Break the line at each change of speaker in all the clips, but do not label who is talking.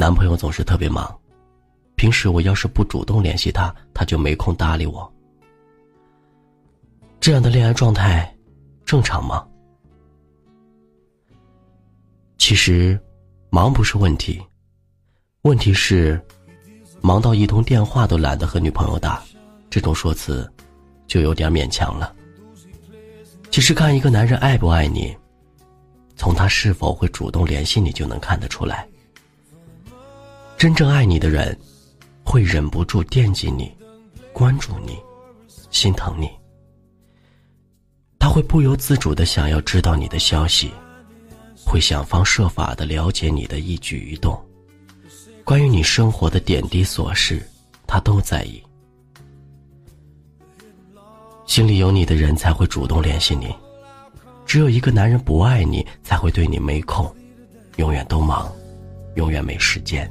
男朋友总是特别忙，平时我要是不主动联系他，他就没空搭理我。这样的恋爱状态正常吗？其实，忙不是问题，问题是忙到一通电话都懒得和女朋友打，这种说辞就有点勉强了。其实，看一个男人爱不爱你，从他是否会主动联系你就能看得出来。真正爱你的人，会忍不住惦记你，关注你，心疼你。他会不由自主的想要知道你的消息，会想方设法的了解你的一举一动，关于你生活的点滴琐事，他都在意。心里有你的人才会主动联系你，只有一个男人不爱你，才会对你没空，永远都忙，永远没时间。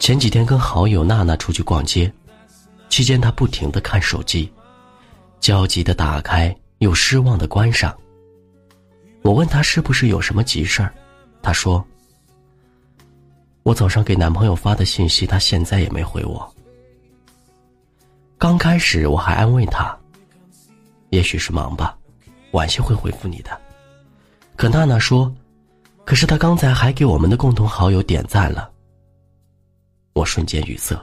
前几天跟好友娜娜出去逛街，期间她不停的看手机，焦急的打开又失望的关上。我问她是不是有什么急事儿，她说。我早上给男朋友发的信息，他现在也没回我。刚开始我还安慰他，也许是忙吧，晚些会回复你的。可娜娜说，可是他刚才还给我们的共同好友点赞了。我瞬间语塞。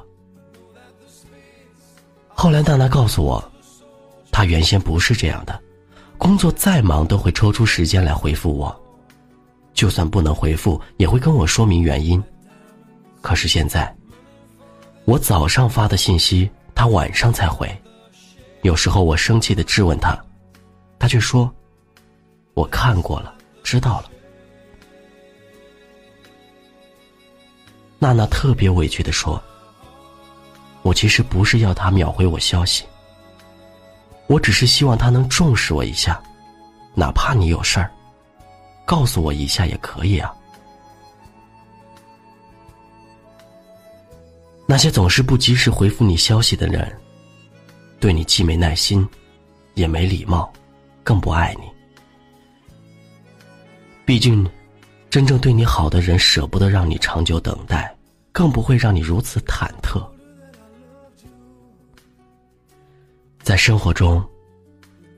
后来娜娜告诉我，她原先不是这样的，工作再忙都会抽出时间来回复我，就算不能回复，也会跟我说明原因。可是现在，我早上发的信息，他晚上才回。有时候我生气的质问他，他却说：“我看过了，知道了。”娜娜特别委屈的说：“我其实不是要他秒回我消息，我只是希望他能重视我一下，哪怕你有事儿，告诉我一下也可以啊。”那些总是不及时回复你消息的人，对你既没耐心，也没礼貌，更不爱你。毕竟，真正对你好的人舍不得让你长久等待，更不会让你如此忐忑。在生活中，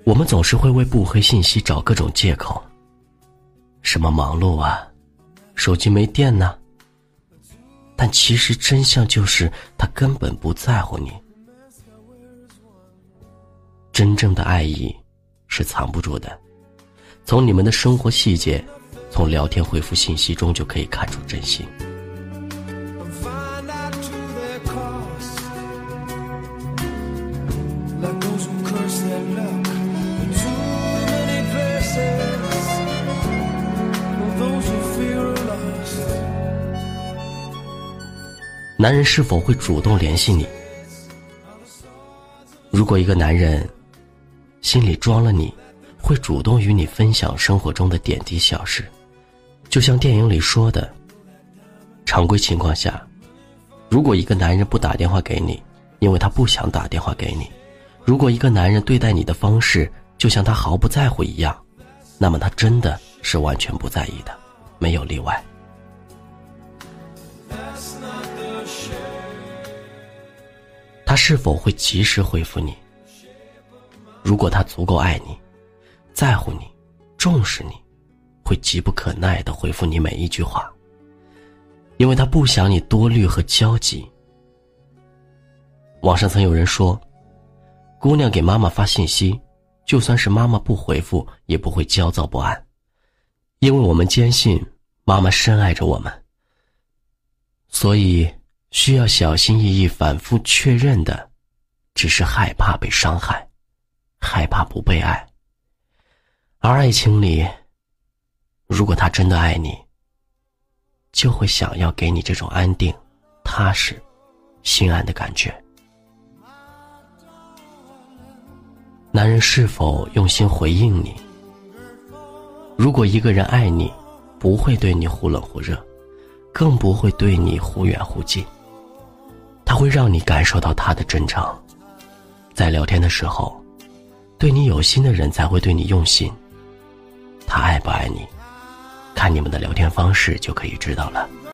我们总是会为不回信息找各种借口，什么忙碌啊，手机没电呢。但其实真相就是，他根本不在乎你。真正的爱意是藏不住的，从你们的生活细节，从聊天回复信息中就可以看出真心。男人是否会主动联系你？如果一个男人心里装了你，会主动与你分享生活中的点滴小事，就像电影里说的。常规情况下，如果一个男人不打电话给你，因为他不想打电话给你；如果一个男人对待你的方式就像他毫不在乎一样，那么他真的是完全不在意的，没有例外。他是否会及时回复你？如果他足够爱你，在乎你，重视你，会急不可耐的回复你每一句话，因为他不想你多虑和焦急。网上曾有人说，姑娘给妈妈发信息，就算是妈妈不回复，也不会焦躁不安，因为我们坚信妈妈深爱着我们，所以。需要小心翼翼、反复确认的，只是害怕被伤害，害怕不被爱。而爱情里，如果他真的爱你，就会想要给你这种安定、踏实、心安的感觉。男人是否用心回应你？如果一个人爱你，不会对你忽冷忽热。更不会对你忽远忽近。他会让你感受到他的真诚，在聊天的时候，对你有心的人才会对你用心。他爱不爱你，看你们的聊天方式就可以知道了。